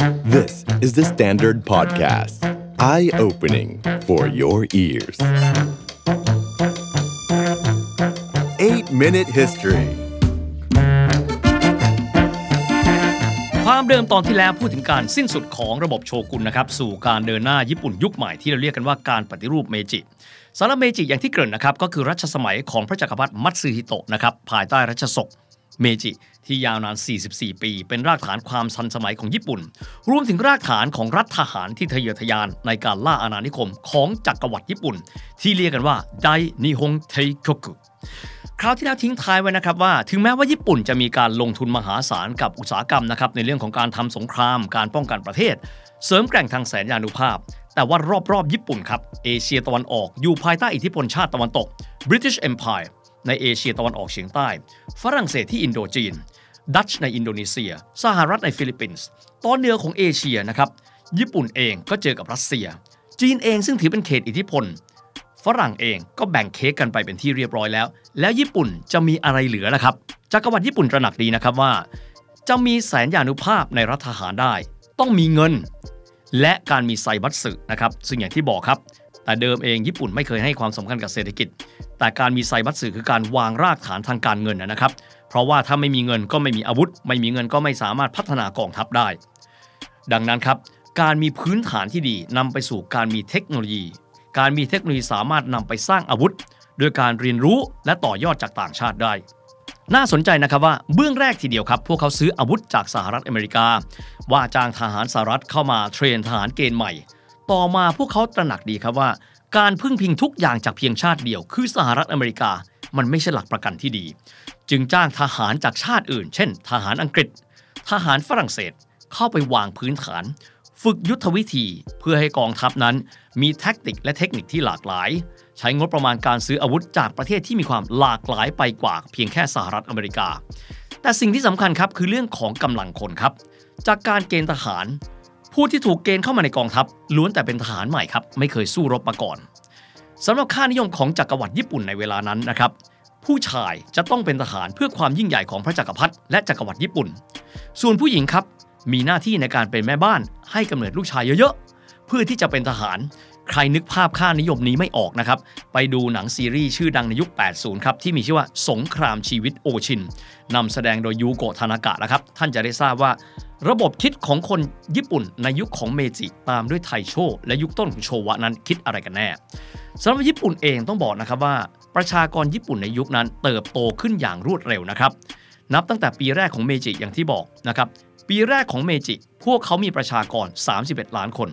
This is the Standard Podcast. Eye opening for your ears. 8 Minute History ความเดิมตอนที่แล้วพูดถึงการสิ้นสุดของระบบโชกุนนะครับ สู่การเดินหน้าญี่ปุ่นยุคใหม่ที่เราเรียกกันว่าการปฏิรูปเมจิสำหรับเมจิอย่างที่เกริ่นนะครับ ก็คือรัชสมัยของพระจักรพรรดิมัตสึฮิโตะนะครับ ภายใต้รัชสก เมจิที่ยาวนาน 44 ปี เป็นรากฐานความทันสมัยของญี่ปุ่น รวมถึงรากฐานของรัฐทหารที่ทะเยอทะยานในการล่าอาณานิคมของจักรวรรดิญี่ปุ่น ที่เรียกกันว่าไดนิฮงเทโกกุคราวที่แล้วทิ้งท้ายไว้นะครับว่า ถึงแม้ว่าญี่ปุ่นจะมีการลงทุนมหาศาลกับอุตสาหกรรมนะครับในเรื่องของการทำสงคราม การป้องกันประเทศ เสริมแกร่งทางแสนยานุภาพ แต่ว่ารอบๆ ญี่ปุ่นครับเอเชียตะวันออกอยู่ภายใต้อิทธิพลชาติตะวันตก British Empire ในเอเชียตะวันออกเฉียงใต้ ฝรั่งเศสที่อินโดจีน ดัตช์ในอินโดนีเซีย สหรัฐในฟิลิปปินส์ ตอนเหนือของเอเชียนะครับ ญี่ปุ่นเองก็เจอกับรัสเซีย จีนเองซึ่งถือเป็นเขตอิทธิพล ฝรั่งเองก็แบ่งเค้กกันไปเป็นที่เรียบร้อยแล้ว แล้วญี่ปุ่นจะมีอะไรเหลือละครับ จักรวรรดิญี่ปุ่นตระหนักดีนะครับว่า จะมีแสนยานุภาพในรัฐทหารได้ ต้องมีเงิน และการมีไซบัตสึนะครับ ซึ่งอย่างที่บอกครับ แต่เดิมเองญี่ปุ่นไม่เคยให้ความสำคัญกับเศรษฐกิจ แต่การมีไซบัตสึคือการวางรากฐานทางการเงินนะครับ เพราะว่าถ้าไม่มีเงินก็ไม่มีอาวุธ ไม่มีเงินก็ไม่สามารถพัฒนากองทัพได้ ดังนั้นครับ การมีพื้นฐานที่ดีนำไปสู่การมีเทคโนโลยี การมีเทคโนโลยีสามารถนำไปสร้างอาวุธโดยการเรียนรู้และต่อยอดจากต่างชาติได้ น่าสนใจนะครับว่าเบื้องแรกทีเดียวครับ พวกเขาซื้ออาวุธจากสหรัฐอเมริกา ว่าจ้างทหารสหรัฐเข้ามาเทรนทหารเกณฑ์ใหม่ ต่อมาพวกเขาตระหนักดีครับว่า การพึ่งพิงทุกอย่างจากเพียงชาติเดียว คือสหรัฐอเมริกา มันไม่ใช่หลักประกันที่ดี จึงจ้างทหารจากชาติอื่น เช่น ทหารอังกฤษ ทหารฝรั่งเศสเข้าไปวางพื้นฐาน ฝึกยุทธวิธีเพื่อให้กองทัพนั้น มีแท็กติกและเทคนิคที่หลากหลาย ใช้งบประมาณการซื้ออาวุธจากประเทศที่มีความหลากหลายไปกว่าเพียงแค่สหรัฐอเมริกา แต่สิ่งที่สำคัญครับคือเรื่องของกำลังคนครับ จากการเกณฑ์ทหาร ผู้ที่ถูกเกณฑ์เข้ามาในกองทัพล้วนแต่เป็นทหารใหม่ครับ ไม่เคยสู้รบมาก่อนสำหรับค่านิยมของจักรวรรดิญี่ปุ่นในเวลานั้นนะครับผู้ชายจะต้องเป็นทหารเพื่อความยิ่งใหญ่ของพระจักรพรรดิและจักรวรรดิญี่ปุ่น ส่วนผู้หญิงครับมีหน้าที่ในการเป็นแม่บ้านให้กำเนิดลูกชายเยอะๆ เพื่อที่จะเป็นทหาร ใครนึกภาพค่านิยมนี้ไม่ออกนะครับ ไปดูหนังซีรีส์ชื่อดังในยุค 80 ครับ ที่มีชื่อว่าสงครามชีวิตโอชินนำแสดงโดยยูโกะทานากะนะครับ ท่านจะได้ทราบว่า ระบบคิดของคนญี่ปุ่นในยุคของเมจิตามด้วยไทโช และยุคต้นของโชวะนั้นคิดอะไรกันแน่สำหรับญี่ปุ่นเองต้องบอกนะครับว่า ประชากรญี่ปุ่นในยุคนั้นเติบโตขึ้นอย่างรวดเร็วนะครับนับตั้งแต่ปีแรกของเมจิอย่างที่บอกนะครับปีแรกของเมจิพวกเขามีประชากร 31 ล้านคน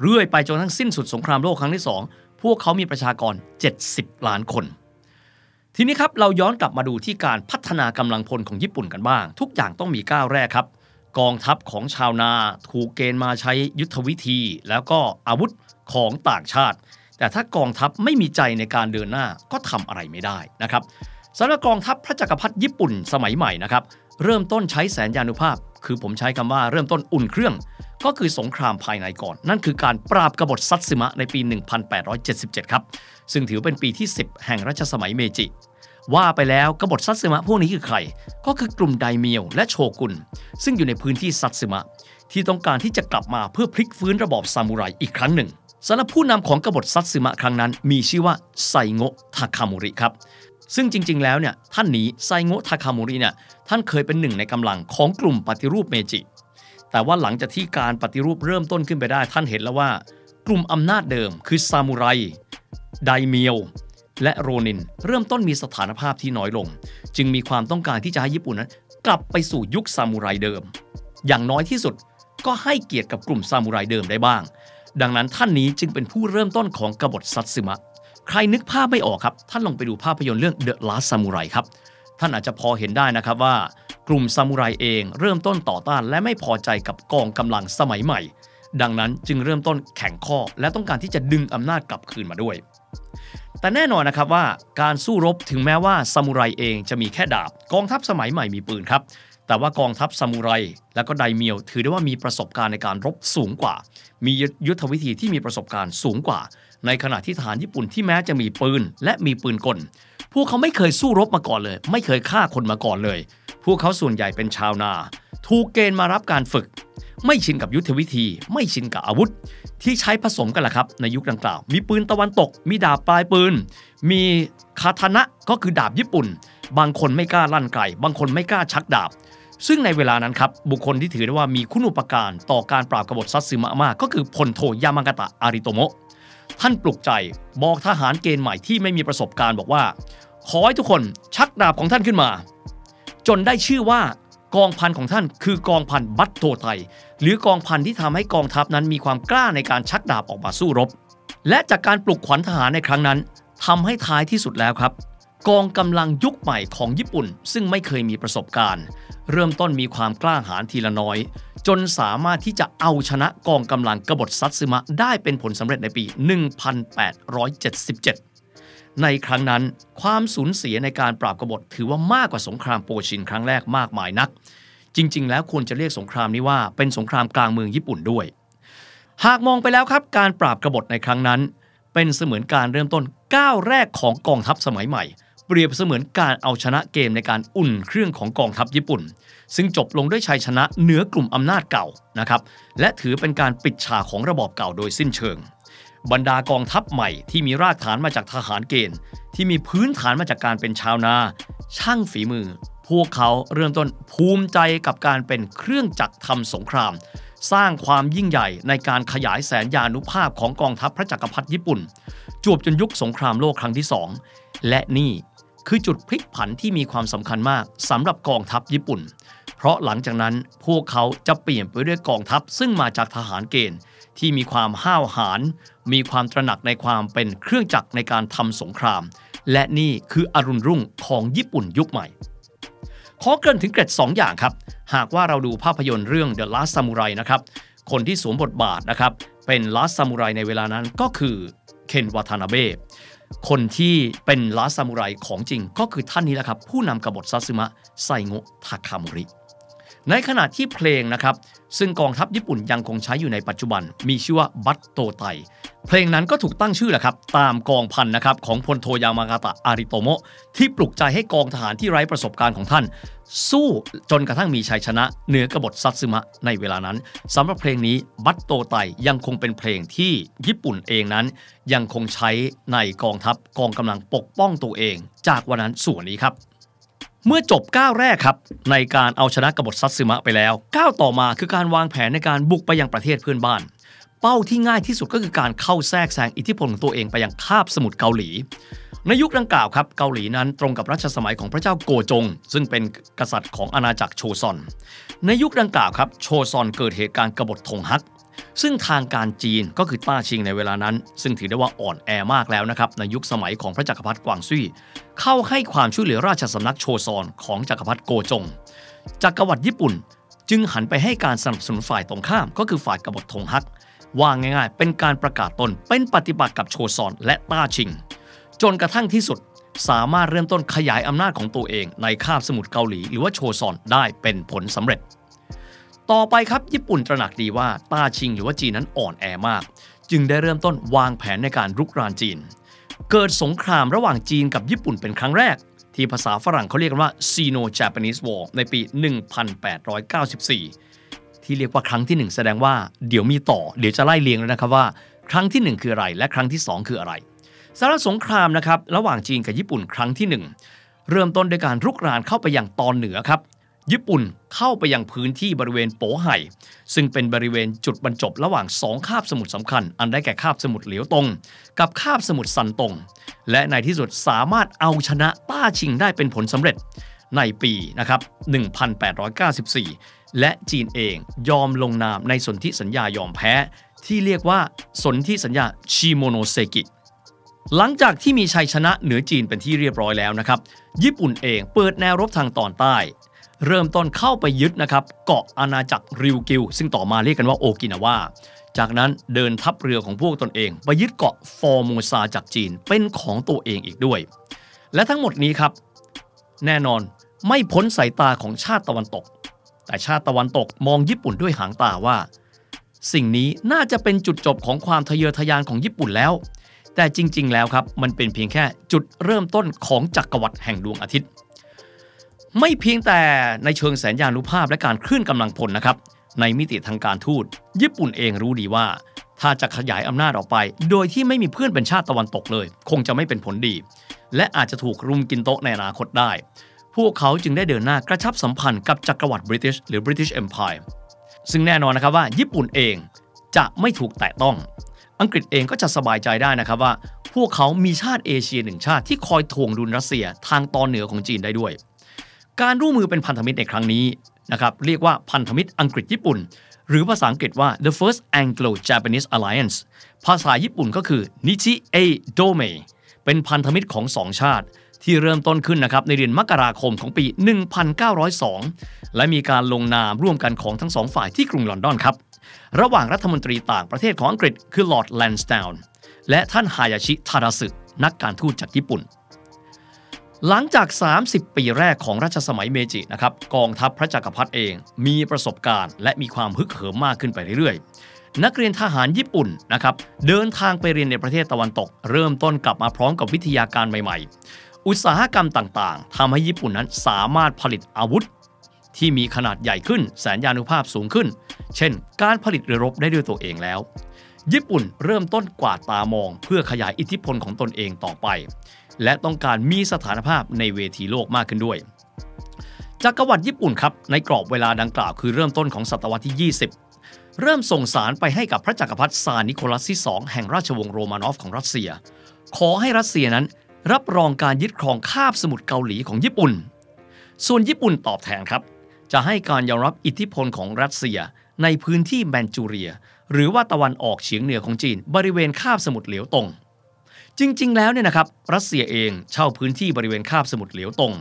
เรื่อยไปจนทั้งสิ้นสุดสงครามโลกครั้งที่ 2 พวกเขามีประชากร 70 ล้านคน ทีนี้ครับเราย้อนกลับมาดูที่การพัฒนากำลังพลของญี่ปุ่นกันบ้าง ทุกอย่างต้องมีก้าวแรกครับ กองทัพของชาวนาถูกเกณฑ์มาใช้ยุทธวิธี แล้วก็อาวุธของต่างชาติ แต่ถ้ากองทัพไม่มีใจในการเดินหน้าก็ทำอะไรไม่ได้นะครับสำหรับกองทัพพระจักรพรรดิญี่ปุ่นสมัยใหม่นะครับเริ่มต้นใช้แสนยานุภาพ คือผมใช้คำว่าเริ่มต้นอุ่นเครื่อง ก็คือสงครามภายในก่อน นั่นคือการปราบกบฏซัตสึมะในปี 1877 ครับ ซึ่งถือเป็นปีที่ 10 แห่งรัชสมัยเมจิ ว่าไปแล้วกบฏซัตสึมะพวกนี้คือใคร ก็คือกลุ่มไดเมียวและโชกุน ซึ่งอยู่ในพื้นที่ซัตสึมะ ที่ต้องการที่จะกลับมาเพื่อพลิกฟื้นระบอบซามูไรอีกครั้งหนึ่งสำหรับผู้นำของกบฏซัตสึมะครั้งนั้น มีชื่อว่าไซโงะทาคามุริครับซึ่งจริง ๆ แล้วเนี่ยท่านนี้ไซโงะทาคามุริเนี่ยท่านเคยเป็นหนึ่งในกำลังของกลุ่มปฏิรูปเมจิ แต่ว่าหลังจากที่การปฏิรูปเริ่มต้นขึ้นไปได้ ท่านเห็นแล้วว่า กลุ่มอำนาจเดิมคือซามูไรไดเมียวและโรนิน เริ่มต้นมีสถานภาพที่น้อยลง จึงมีความต้องการที่จะให้ญี่ปุ่นนั้นกลับไปสู่ยุคซามูไรเดิม อย่างน้อยที่สุดก็ให้เกียรติกับกลุ่มซามูไรเดิมได้บ้าง ดังนั้นท่านนี้จึงเป็นผู้เริ่มต้นของกบฏซัตสึมะ ใครนึกภาพไม่ออกครับ ท่านลองไปดูภาพยนตร์เรื่อง The Last Samurai ครับ ท่านอาจจะพอเห็นได้นะครับว่า กลุ่มซามูไรเองเริ่มต้นต่อต้านและไม่พอใจกับกองกำลังสมัยใหม่ ดังนั้นจึงเริ่มต้นแข่งข้อ และต้องการที่จะดึงอำนาจกลับคืนมาด้วย แต่แน่นอนนะครับว่าการสู้รบถึงแม้ว่าซามูไรเองจะมีแค่ดาบ กองทัพสมัยใหม่มีปืนครับแต่ว่ากองทัพซามูไรและก็ไดเมียว ถือได้ว่ามีประสบการณ์ในการรบสูงกว่า มียุทธวิธีที่มีประสบการณ์สูงกว่า ในขณะที่ทหารญี่ปุ่นที่แม้จะมีปืนและมีปืนกล พวกเขาไม่เคยสู้รบมาก่อนเลย ไม่เคยฆ่าคนมาก่อนเลย พวกเขาส่วนใหญ่เป็นชาวนา ถูกเกณฑ์มารับการฝึก ไม่ชินกับยุทธวิธี ไม่ชินกับอาวุธ ที่ใช้ผสมกันแหละครับ ในยุคดังกล่าว มีปืนตะวันตก มีดาบปลายปืน มีคาทานะก็คือดาบญี่ปุ่น บางคนไม่กล้าลั่นไกลบางคนไม่กล้าชักดาบ ซึ่งในเวลานั้นครับบุคคลที่ถือได้ว่ามีคุณอุปการต่อการปราบกบฏซัตซึมะมากก็คือพลโทยามากตะอาริโตโมะท่านปลุกใจบอกทหารเกณฑ์ใหม่ที่ไม่มีประสบการณ์บอกว่า ขอให้ทุกคนชักดาบของท่านขึ้นมา จนได้ชื่อว่ากองพันของท่านคือกองพันบัตโตไทย หรือกองพันที่ทำให้กองทัพนั้นมีความกล้าในการชักดาบออกมาสู้รบ และจากการปลุกขวัญทหารในครั้งนั้นทำให้ท้ายที่สุดแล้วครับ กองกำลังยุคใหม่ของญี่ปุ่น ซึ่งไม่เคยมีประสบการณ์ เริ่มต้นมีความกล้าหาญทีละน้อย จนสามารถที่จะเอาชนะกองกำลังกบฏซัตซึมะได้เป็นผลสำเร็จในปี 1877 ในครั้งนั้นความสูญเสียในการปราบกบฏถือว่ามากกว่าสงครามโปชินครั้งแรกมากมายนัก จริง ๆ แล้วควรจะเรียกสงครามนี้ว่าเป็นสงครามกลางเมืองญี่ปุ่นด้วย หากมองไปแล้วครับการปราบกบฏในครั้งนั้น เป็นเสมือนการเริ่มต้นก้าวแรกของกองทัพสมัยใหม่ เปรียบเสมือนการเอาชนะเกมในการอุ่นเครื่องของกองทัพญี่ปุ่น ซึ่งจบลงด้วยชัยชนะเหนือกลุ่มอำนาจเก่านะครับและถือเป็นการปิดฉากของระบอบเก่าโดยสิ้นเชิง บรรดากองทัพใหม่ที่มีรากฐานมาจากทหารเกณฑ์ ที่มีพื้นฐานมาจากการเป็นชาวนา ช่างฝีมือ พวกเขาเริ่มต้นภูมิใจกับการเป็นเครื่องจักรทำสงคราม สร้างความยิ่งใหญ่ในการขยายแสนยานุภาพของกองทัพพระจักรพรรดิญี่ปุ่น จวบจนยุคสงครามโลกครั้งที่สองและนี่คือจุดพลิกผันที่มีความสำคัญมากสำหรับกองทัพญี่ปุ่น เพราะหลังจากนั้นพวกเขาจะเปลี่ยนไปด้วยกองทัพซึ่งมาจากทหารเกณฑ์ที่มีความห้าวหาญมีความตระหนักในความเป็นเครื่องจักรในการทำสงคราม และนี่คืออรุณรุ่งของญี่ปุ่นยุคใหม่ ขอเกริ่นถึงเกร็ด2อย่างครับ หากว่าเราดูภาพยนตร์เรื่อง The Last Samurai นะครับคนที่สวมบทบาทนะครับเป็น Last Samurai ในเวลานั้นก็คือเคนวาทานาเบะคนที่เป็น Last Samurai ของจริงก็คือท่านนี้แหละครับ ผู้นำกบฏซัตซึมะไซโงะทาคามุริ ในขณะที่เพลงนะครับ ซึ่งกองทัพญี่ปุ่นยังคงใช้อยู่ในปัจจุบัน มีชื่อว่าบัตโตไต เพลงนั้นก็ถูกตั้งชื่อแหละครับ ตามกองพันนะครับของพลโทยามากาตะอาริโตโมะที่ปลุกใจให้กองทหารที่ไร้ประสบการณ์ของท่าน สู้จนกระทั่งมีชัยชนะเหนือกบฏซัตซึมะในเวลานั้นสำหรับเพลงนี้บัตโตไตยังคงเป็นเพลงที่ญี่ปุ่นเองนั้น ยังคงใช้ในกองทัพกองกำลังปกป้องตัวเอง จากวันนั้นส่วนนี้ครับ เมื่อจบก้าวแรกครับ ในการเอาชนะกบฏซัตซึมะไปแล้ว ก้าวต่อมาคือการวางแผนในการบุกไปยังประเทศเพื่อนบ้าน เป้าที่ง่ายที่สุดก็คือการเข้าแทรกแซงอิทธิพลของตัวเองไปยังคาบสมุทรเกาหลี ในยุคดังกล่าวครับเกาหลีนั้นตรงกับรัชสมัยของพระเจ้าโกจง ซึ่งเป็นกษัตริย์ของอาณาจักรโชซอน ในยุคดังกล่าวครับโชซอนเกิดเหตุการณ์กบฏทงฮัก ซึ่งทางการจีนก็คือต้าชิงในเวลานั้น ซึ่งถือได้ว่าอ่อนแอมากแล้วนะครับในยุคสมัยของพระจักรพรรดิกวางซุยเข้าให้ความช่วยเหลือราชสำนักโชซอนของจักรพรรดิโกจงจักรวรรดิญี่ปุ่น จึงหันไปให้การสนับสนุนฝ่ายตรงข้าม ก็คือฝ่ายกบฏทงฮักว่าง่ายๆ เป็นการประกาศตนเป็นปฏิบัติกับโชซอนและต้าชิง จนกระทั่งที่สุดสามารถเริ่มต้นขยายอำนาจของตัวเองในคาบสมุทรเกาหลี หรือว่าโชซอนได้เป็นผลสำเร็จ ต่อไปครับญี่ปุ่นตระหนักดีว่าต้าชิงหรือว่าจีนนั้นอ่อนแอมาก จึงได้เริ่มต้นวางแผนในการรุกรานจีน เกิดสงครามระหว่างจีนกับญี่ปุ่นเป็นครั้งแรก ที่ภาษาฝรั่งเขาเรียกกันว่า Sino-Japanese War ในปี 1894 ที่เรียกว่าครั้งที่ 1 แสดงว่าเดี๋ยวมีต่อ เดี๋ยวจะไล่เรียงแล้วนะครับว่า ครั้งที่ 1 คืออะไร และครั้งที่ 2 คืออะไรสารสงครามนะครับระหว่างจีนกับญี่ปุ่นครั้งที่ 1 เริ่มต้นด้วยการรุกรานเข้าไปอยังตอนเหนือครับ ญี่ปุ่นเข้าไปยังพื้นที่บริเวณโปไห่ ซึ่งเป็นบริเวณจุดบรรจบระหว่างสองคาบสมุทรสำคัญ อันได้แก่คาบสมุทรเหลียวตง กับคาบสมุทรซันตง และในที่สุดสามารถเอาชนะต้าชิงได้เป็นผลสำเร็จในปีนะครับ1894 และจีนเองยอมลงนามในสนธิสัญญายอมแพ้ ที่เรียกว่าสนธิสัญญาชิโมโนเซกิหลังจากที่มีชัยชนะเหนือจีนเป็นที่เรียบร้อยแล้วนะครับ ญี่ปุ่นเองเปิดแนวรบทางตอนใต้ เริ่มต้นเข้าไปยึดนะครับเกาะอาณาจักรริวกิว ซึ่งต่อมาเรียกกันว่าโอกินาวาจากนั้นเดินทัพเรือของพวกตนเอง ไปยึดเกาะฟอร์มูซาจากจีนเป็นของตัวเองอีกด้วย และทั้งหมดนี้ครับ แน่นอนไม่พ้นสายตาของชาติตะวันตก แต่ชาติตะวันตกมองญี่ปุ่นด้วยหางตาว่า สิ่งนี้น่าจะเป็นจุดจบของความทะเยอทะยานของญี่ปุ่นแล้ว แต่จริง ๆ แล้วครับมันเป็นเพียงแค่จุดเริ่มต้นของจักรวรรดิแห่งดวงอาทิตย์ ไม่เพียงแต่ในเชิงแสนยานุภาพและการเคลื่อนกำลังพลนะครับ ในมิติทางการทูต ญี่ปุ่นเองรู้ดีว่า ถ้าจะขยายอำนาจออกไป โดยที่ไม่มีเพื่อนเป็นชาติตะวันตกเลย คงจะไม่เป็นผลดี และอาจจะถูกรุมกินโต๊ะในอนาคตได้ พวกเขาจึงได้เดินหน้ากระชับสัมพันธ์กับจักรวรรดิบริติชหรือ British Empire ซึ่งแน่นอนนะครับว่า ญี่ปุ่นเองจะไม่ถูกแตะต้อง อังกฤษเองก็จะสบายใจได้นะครับว่า พวกเขามีชาติเอเชียหนึ่งชาติที่คอยทวงดุลรัสเซียทางตอนเหนือของจีนได้ด้วย การร่วมมือเป็นพันธมิตรในครั้งนี้นะครับเรียกว่าพันธมิตรอังกฤษญี่ปุ่น หรือภาษาอังกฤษว่า the first Anglo-Japanese alliance ภาษาญี่ปุ่นก็คือ Nichi e Dome เป็นพันธมิตรของสองชาติ ที่เริ่มต้นขึ้นนะครับในเดือนมกราคมของปี 1902 และมีการลงนามร่วมกันของทั้งสองฝ่ายที่กรุงลอนดอนครับ ระหว่างรัฐมนตรีต่างประเทศของอังกฤษคือลอร์ดแลนสตาวน์และท่านฮายาชิทาดาสึนักการทูตจากญี่ปุ่น หลังจาก 30 ปีแรกของรัชสมัยเมจินะครับกองทัพพระจักรพรรดิเอง มีประสบการณ์ และมีความฮึกเหิมมากขึ้นไปเรื่อยๆ นักเรียนทหารญี่ปุ่นนะครับเดินทางไปเรียนในประเทศตะวันตก เริ่มต้นกลับมาพร้อมกับวิทยาการใหม่ๆ อุตสาหกรรมต่างๆทำให้ญี่ปุ่นนั้นสามารถผลิตอาวุธ ที่มีขนาดใหญ่ขึ้นแสนยานุภาพสูงขึ้น เช่น การผลิตเรือรบได้ด้วยตัวเองแล้ว ญี่ปุ่นเริ่มต้นกวาดตามอง เพื่อขยายอิทธิพลของตนเองต่อไป และต้องการมีสถานภาพในเวทีโลกมากขึ้นด้วย จักรวรรดิญี่ปุ่นครับในกรอบเวลาดังกล่าวคือเริ่มต้นของศตวรรษที่ 20 เริ่มส่งสารไปให้กับพระจักรพรรดิซาร์นิโคลัสที่ 2 แห่งราชวงศ์โรมานอฟของรัสเซีย ขอให้รัสเซียนั้นรับรองการยึดครองคาบสมุทรเกาหลีของญี่ปุ่น ส่วนญี่ปุ่นตอบแทนครับ จะให้การยอมรับอิทธิพลของรัสเซียในพื้นที่แมนจูเรีย หรือว่าตะวันออกเฉียงเหนือของจีน บริเวณคาบสมุทรเหลียวตง จริง ๆ แล้วเนี่ยนะครับรัสเซียเองเช่าพื้นที่บริเวณคาบสมุทรเหลียวตง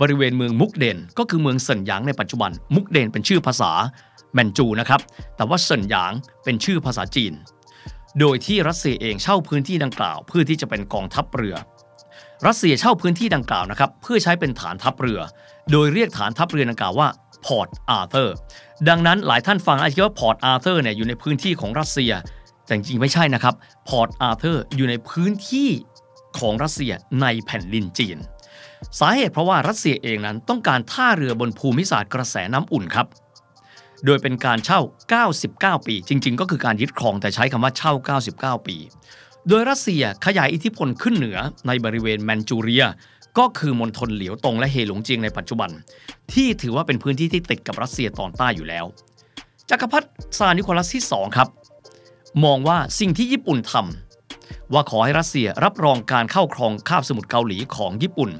บริเวณเมืองมุกเดน ก็คือเมืองเซินหยางในปัจจุบัน มุกเดนเป็นชื่อภาษาแมนจูนะครับแต่ว่าเซินหยางเป็นชื่อภาษาจีน โดยที่รัสเซียเองเช่าพื้นที่ดังกล่าว เพื่อที่จะเป็นกองทัพเรือ รัสเซียเช่าพื้นที่ดังกล่าวนะครับเพื่อใช้เป็นฐานทัพเรือ โดยเรียกฐานทัพเรือดังกล่าวว่าพอร์ตอาร์เธอร์ดังนั้นหลายท่านฟังอาจจะคิดว่าพอร์ตอาร์เธอร์เนี่ยอยู่ในพื้นที่ของรัสเซีย แต่จริงๆไม่ใช่นะครับ พอร์ตอาร์เธอร์อยู่ในพื้นที่ของรัสเซียในแผ่นดินจีน สาเหตุเพราะว่ารัสเซียเองนั้นต้องการท่าเรือบนภูมิศาสตร์กระแสน้ำอุ่นครับ โดยเป็นการเช่า 99 ปี จริง ๆ ก็คือการยึดครองแต่ใช้คำว่าเช่า 99 ปี โดยรัสเซียขยายอิทธิพลขึ้นเหนือในบริเวณแมนจูเรีย ก็คือมณฑลเหลียวตงและเฮหลงเจียงในปัจจุบัน ที่ถือว่าเป็นพื้นที่ที่ติดกับรัสเซียตอนใต้อยู่แล้วจักรพรรดิซาร์นิโคลัสที่ 2 ครับ มองว่าสิ่งที่ญี่ปุ่นทำว่าขอให้รัสเซียรับรองการเข้าครองคาบสมุทรเกาหลีของญี่ปุ่น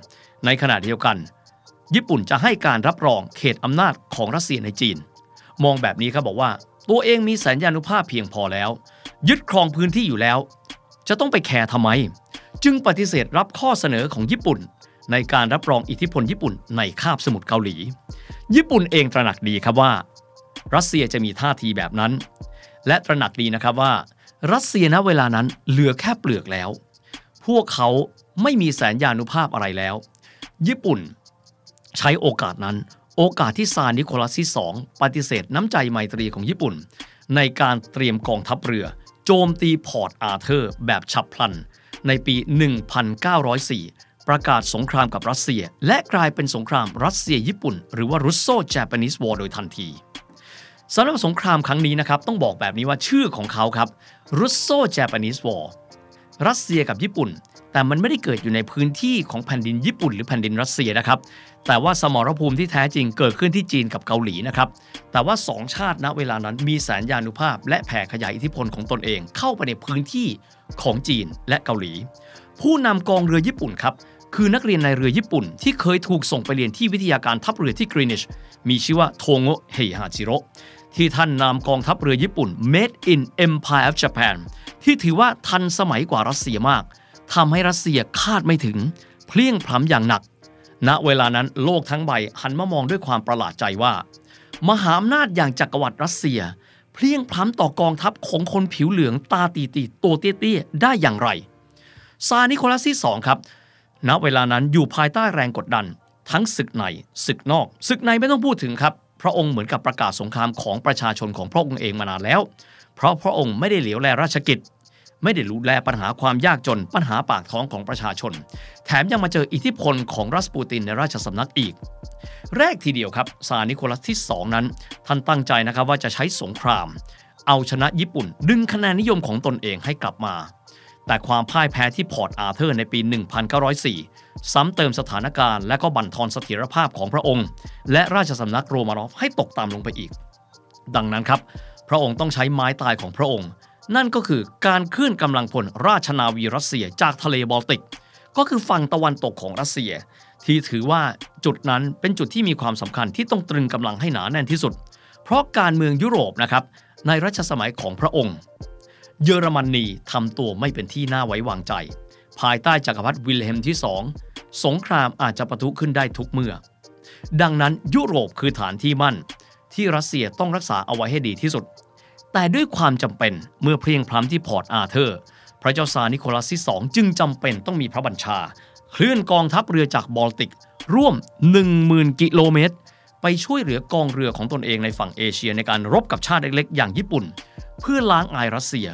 ในขณะเดียวกัน ญี่ปุ่นจะให้การรับรองเขตอำนาจของรัสเซียในจีน มองแบบนี้ครับบอกว่า ตัวเองมีแสนยานุภาพเพียงพอแล้ว ยึดครองพื้นที่อยู่แล้ว จะต้องไปแคร์ทำไม จึงปฏิเสธรับข้อเสนอของญี่ปุ่น ในการรับรองอิทธิพลญี่ปุ่นในคาบสมุทรเกาหลี ญี่ปุ่นเองตระหนักดีครับว่า รัสเซียจะมีท่าทีแบบนั้น และตระหนักดีนะครับว่า รัสเซียณเวลานั้นเหลือแค่เปลือกแล้ว พวกเขาไม่มีแสนยานุภาพอะไรแล้ว ญี่ปุ่นใช้โอกาสนั้น โอกาสที่ซาร์นิโคลัสที่ 2 ปฏิเสธน้ำใจไมตรีของญี่ปุ่น ในการเตรียมกองทัพเรือ โจมตีพอร์ตอาเธอร์ แบบฉับพลัน ในปี 1904 ประกาศสงครามกับรัสเซีย และกลายเป็นสงครามรัสเซียญี่ปุ่น หรือว่า Russo-Japanese War โดยทันที สำหรับสงครามครั้งนี้นะครับต้องบอกแบบนี้ว่าชื่อของเขาครับRusso-Japanese War รัสเซียกับญี่ปุ่น แต่มันไม่ได้เกิดอยู่ในพื้นที่ของแผ่นดินญี่ปุ่นหรือแผ่นดินรัสเซียนะครับ แต่ว่าสมรภูมิที่แท้จริงเกิดขึ้นที่จีนกับเกาหลีนะครับ แต่ว่าสองชาติณเวลานั้นมีแสนยานุภาพ และแผ่ขยายอิทธิพลของตนเองเข้าไปในพื้นที่ของจีนและเกาหลี ผู้นำกองเรือญี่ปุ่นครับ คือนักเรียนนายเรือญี่ปุ่น ที่เคยถูกส่งไปเรียนที่วิทยาการทัพเรือที่กรีนิช มีชื่อว่าโทโงะเฮฮาจิโรที่ท่านนำกองทัพเรือญี่ปุ่น Made in Empire of Japan ที่ถือว่าทันสมัยกว่ารัสเซียมากทำให้รัสเซียคาดไม่ถึง เพลียงพล้ำอย่างหนัก ณเวลานั้นโลกทั้งใบหันมามองด้วยความประหลาดใจว่า มหาอำนาจอย่างจักรวรรดิรัสเซีย เพลียงพล้ำต่อกองทัพของคนผิวเหลืองตาตีตีตัวเตี้ยๆได้อย่างไร ซานิโคลัสที่2ครับ ณเวลานั้นอยู่ภายใต้แรงกดดัน ทั้งศึกในศึกนอกศึกในไม่ต้องพูดถึงครับ พระองค์เหมือนกับประกาศสงครามของประชาชนของพระองค์เองมานานแล้ว เพราะพระองค์ไม่ได้เหลียวแลราชกิจ ไม่ได้ดูแลปัญหาความยากจนปัญหาปากท้องของประชาชน แถมยังมาเจออิทธิพลของรัสปูตินในราชสำนักอีก แรกทีเดียวครับซาร์นิโคลัสที่ 2 นั้น ท่านตั้งใจนะครับว่าจะใช้สงคราม เอาชนะญี่ปุ่น ดึงคะแนนนิยมของตนเองให้กลับมา แต่ความพ่ายแพ้ที่พอร์ตอาร์เธอร์ในปี 1904 ซ้ำเติมสถานการณ์และก็บั่นทอนเสถียรภาพของพระองค์ และราชสำนักโรมานอฟให้ตกต่ำลงไปอีก ดังนั้นครับ พระองค์ต้องใช้ไม้ตายของพระองค์ นั่นก็คือการเคลื่อนกำลังพลราชนาวีรัสเซียจากทะเลบอลติก ก็คือฝั่งตะวันตกของรัสเซีย ที่ถือว่าจุดนั้นเป็นจุดที่มีความสำคัญที่ต้องตรึงกำลังให้หนาแน่นที่สุด เพราะการเมืองยุโรปนะครับในรัชสมัยของพระองค์ เยอรมนีทำตัวไม่เป็นที่น่าไว้วางใจ ภายใต้จักรพรรดิวิลเฮมที่สองสงครามอาจจะปะทุขึ้นได้ทุกเมื่อ ดังนั้นยุโรปคือฐานที่มั่น ที่รัสเซียต้องรักษาเอาไว้ให้ดีที่สุด แต่ด้วยความจำเป็นเมื่อเพลี่ยงพล้ำที่พอร์ตอาเธอร์ พระเจ้าซาร์นิโคลัสที่2จึงจำเป็นต้องมีพระบัญชา เคลื่อนกองทัพเรือจากบอลติก ร่วม 10,000 กิโลเมตร ไปช่วยเหลือกองเรือของตนเองในฝั่งเอเชียในการรบกับชาติเล็กๆ อย่างญี่ปุ่น เพื่อล้างอายรัสเซีย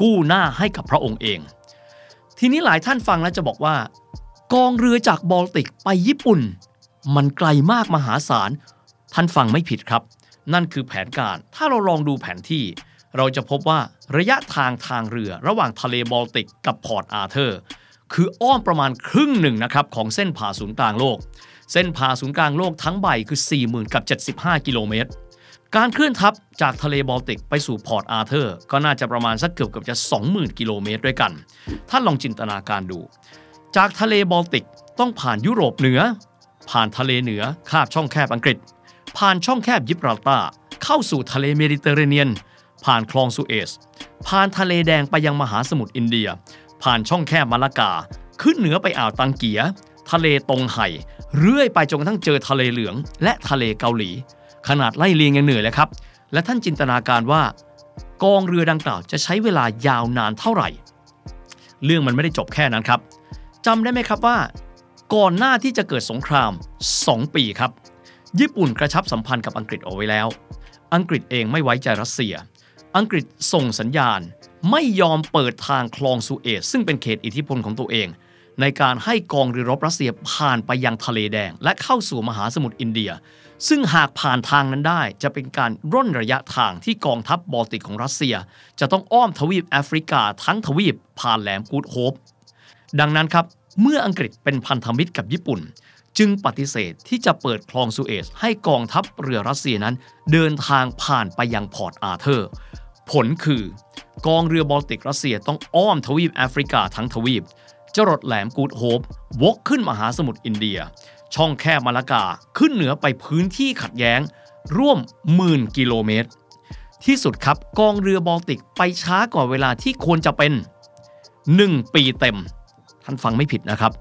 กู้หน้าให้กับพระองค์เอง ทีนี้หลายท่านฟังแล้วจะบอกว่า กองเรือจากบอลติกไปญี่ปุ่น มันไกลมากมหาศาล ท่านฟังไม่ผิดครับ นั่นคือแผนการถ้าเราลองดูแผนที่ เราจะพบว่าระยะทางทางเรือระหว่างทะเลบอลติกกับพอร์ตอาเธอร์คืออ้อมประมาณครึ่งหนึ่งนะครับของเส้นผ่าศูนย์กลางโลก เส้นผ่าศูนย์กลางโลกทั้งใบคือ 40,000กับ75 กิโลเมตร การเคลื่อนทัพจากทะเลบอลติกไปสู่พอร์ตอาร์เธอร์ ก็น่าจะประมาณสักเกือบเกือบจะ 20,000 กิโลเมตรด้วยกัน ท่านลองจินตนาการดู จากทะเลบอลติกต้องผ่านยุโรปเหนือ ผ่านทะเลเหนือคาบช่องแคบอังกฤษ ผ่านช่องแคบยิบราลตาร์เข้าสู่ทะเลเมดิเตอร์เรเนียน ผ่านคลองสุเอซผ่านทะเลแดงไปยังมหาสมุทรอินเดีย ผ่านช่องแคบมาลากา ขึ้นเหนือไปอ่าวตังเกีย ทะเลตงไห่เรื่อยไปจนกระทั่งเจอทะเลเหลือง และทะเลเกาหลี ขนาดไล่เลียงยังเหนื่อยเลยครับ และท่านจินตนาการว่ากองเรือดังกล่าวจะใช้เวลายาวนานเท่าไหร่ เรื่องมันไม่ได้จบแค่นั้นครับจำได้ไหมครับว่า ก่อนหน้าที่จะเกิดสงคราม 2 ปีครับ ญี่ปุ่นกระชับสัมพันธ์กับอังกฤษเอาไว้แล้ว อังกฤษเองไม่ไว้ใจรัสเซีย อังกฤษส่งสัญญาณ ไม่ยอมเปิดทางคลองสุเอซซึ่งเป็นเขตอิทธิพลของตัวเอง ในการให้กองเรือรบรัสเซียผ่านไปยังทะเลแดง และเข้าสู่มหาสมุทรอินเดีย ซึ่งหากผ่านทางนั้นได้จะเป็นการร่นระยะทางที่กองทัพบอลติกของรัสเซีย จะต้องอ้อมทวีปแอฟริกาทั้งทวีปผ่านแหลมกูดโฮปดังนั้นครับเมื่ออังกฤษเป็นพันธมิตรกับญี่ปุ่น จึงปฏิเสธที่จะเปิดคลองสุเอซให้กองทัพเรือรัสเซียนั้น เดินทางผ่านไปยังพอร์ตอาเธอร์ ผลคือกองเรือบอลติกรัสเซียต้องอ้อมทวีปแอฟริกาทั้งทวีป จรดแหลมกูดโฮปวกขึ้นมหาสมุทรอินเดีย ช่องแคบมาลากาขึ้นเหนือไปพื้นที่ขัดแย้ง ร่วมหมื่นกิโลเมตร ที่สุดครับกองเรือบอลติกไปช้ากว่าเวลาที่ควรจะเป็น 1 ปีเต็ม ท่านฟังไม่ผิดนะครับ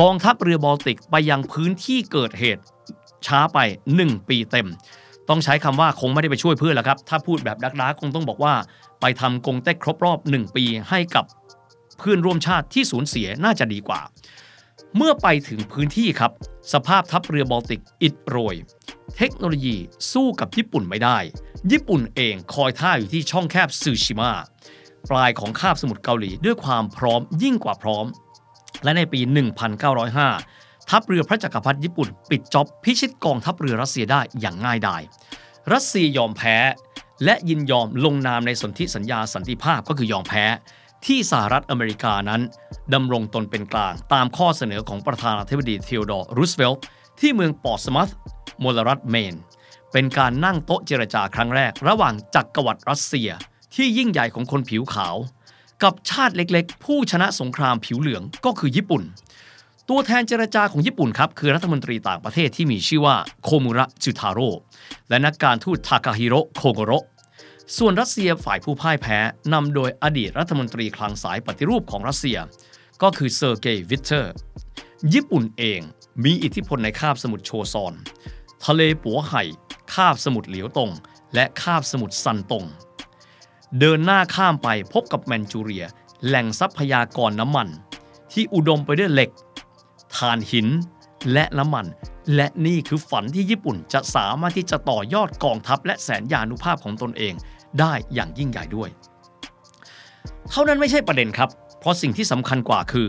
กองทัพเรือบอลติกไปยังพื้นที่เกิดเหตุ ช้าไป 1 ปีเต็ม ต้องใช้คำว่าคงไม่ได้ไปช่วยเพื่อนแล้วครับ ถ้าพูดแบบดักดาคงต้องบอกว่าไปทำกงเต็กครบรอบ 1 ปีให้กับ เพื่อนร่วมชาติที่สูญเสียน่าจะดีกว่า เมื่อไปถึงพื้นที่ครับ สภาพทัพเรือบอลติกอิดโรย เทคโนโลยีสู้กับญี่ปุ่นไม่ได้ ญี่ปุ่นเองคอยท่าอยู่ที่ช่องแคบซูชิมะปลายของคาบสมุทรเกาหลีด้วยความพร้อมยิ่งกว่าพร้อม และในปี 1905 ทัพเรือพระจักรพรรดิญี่ปุ่น ปิดจ็อบพิชิตกองทัพเรือรัสเซียได้อย่างง่ายดายรัสเซียยอมแพ้ และยินยอมลงนามในสนธิสัญญาสันติภาพก็คือยอมแพ้ ที่สหรัฐอเมริกานั้นดำรงตนเป็นกลาง ตามข้อเสนอของประธานาธิบดีเทโอดอร์รูสเวลต์ที่เมืองปอร์สมัธมลรัฐเมน เป็นการนั่งโต๊ะเจรจาครั้งแรก ระหว่างจักรวรรดิรัสเซีย ที่ยิ่งใหญ่ของคนผิวขาว กับชาติเล็กๆ ผู้ชนะสงครามผิวเหลืองก็คือญี่ปุ่น ตัวแทนเจรจาของญี่ปุ่นครับคือรัฐมนตรีต่างประเทศที่มีชื่อว่าโคมุระจุทาโร่และนักการทูตทาคาฮิระโคโกโร ส่วนรัสเซียฝ่ายผู้พ่ายแพ้นำโดยอดีตรัฐมนตรีคลังสายปฏิรูปของรัสเซีย ก็คือเซอร์เกย์วิเตอร์ ญี่ปุ่นเองมีอิทธิพลในคาบสมุทรโชซอน ทะเลป๋อไห่คาบสมุทรเหลียวตง และคาบสมุทรซันตง เดินหน้าข้ามไปพบกับแมนจูเรีย แหล่งทรัพยากรน้ำมัน ที่อุดมไปด้วยเหล็กถ่านหินและน้ำมัน และนี่คือฝันที่ญี่ปุ่นจะสามารถที่จะต่อยอดกองทัพและแสนยานุภาพของตนเอง ได้อย่างยิ่งใหญ่ด้วย เท่านั้นไม่ใช่ประเด็นครับ เพราะสิ่งที่สำคัญกว่าคือ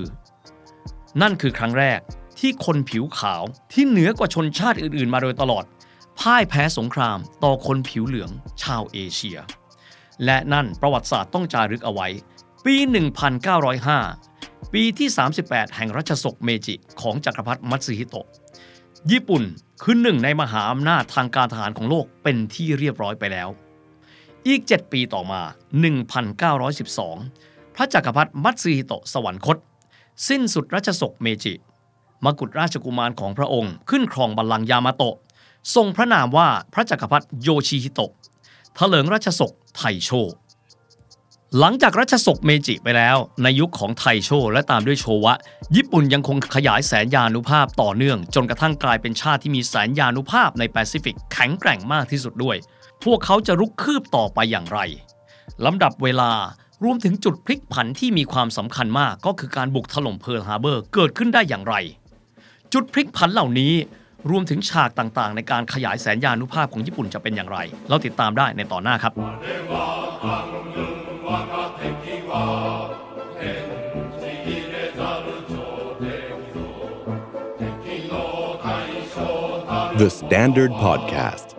นั่นคือครั้งแรกที่คนผิวขาวที่เหนือกว่าชนชาติอื่น ๆ มาโดยตลอดพ่ายแพ้สงครามต่อคนผิวเหลืองชาวเอเชีย และนั่นประวัติศาสตร์ต้องจารึกเอาไว้ ปี 1905 ปีที่ 38 แห่งรัชศกเมจิของจักรพรรดิมุตสึฮิโตะ ญี่ปุ่นคือหนึ่งในมหาอำนาจทางการทหารของโลกเป็นที่เรียบร้อยไปแล้ว อีก 7 ปีต่อมา 1912 พระจักรพรรดิมุตสึฮิโตะสวรรคต สิ้นสุดรัชศกเมจิ มกุฎราชกุมารของพระองค์ขึ้นครองบัลลังก์ยามาโตะ ทรงพระนามว่าพระจักรพรรดิโยชิฮิโตะเถลิงรัชศกไทโช หลังจากรัชศกเมจิไปแล้ว ในยุคของไทโชและตามด้วยโชวะ ญี่ปุ่นยังคงขยายแสนยานุภาพต่อเนื่อง จนกระทั่งกลายเป็นชาติที่มีแสนยานุภาพในแปซิฟิกแข็งแกร่งมากที่สุดด้วย พวกเขาจะรุกคืบต่อไปอย่างไรลำดับเวลารวมถึงจุดพลิกผันที่มีความสำคัญมากก็คือการบุกถล่มเพิร์ลฮาร์เบอร์เกิดขึ้นได้อย่างไร จุดพลิกผันเหล่านี้รวมถึงฉากต่างๆ ในการขยายแสนยานุภาพของญี่ปุ่นจะเป็นอย่างไร เราติดตามได้ในตอนหน้าครับ The Standard Podcast.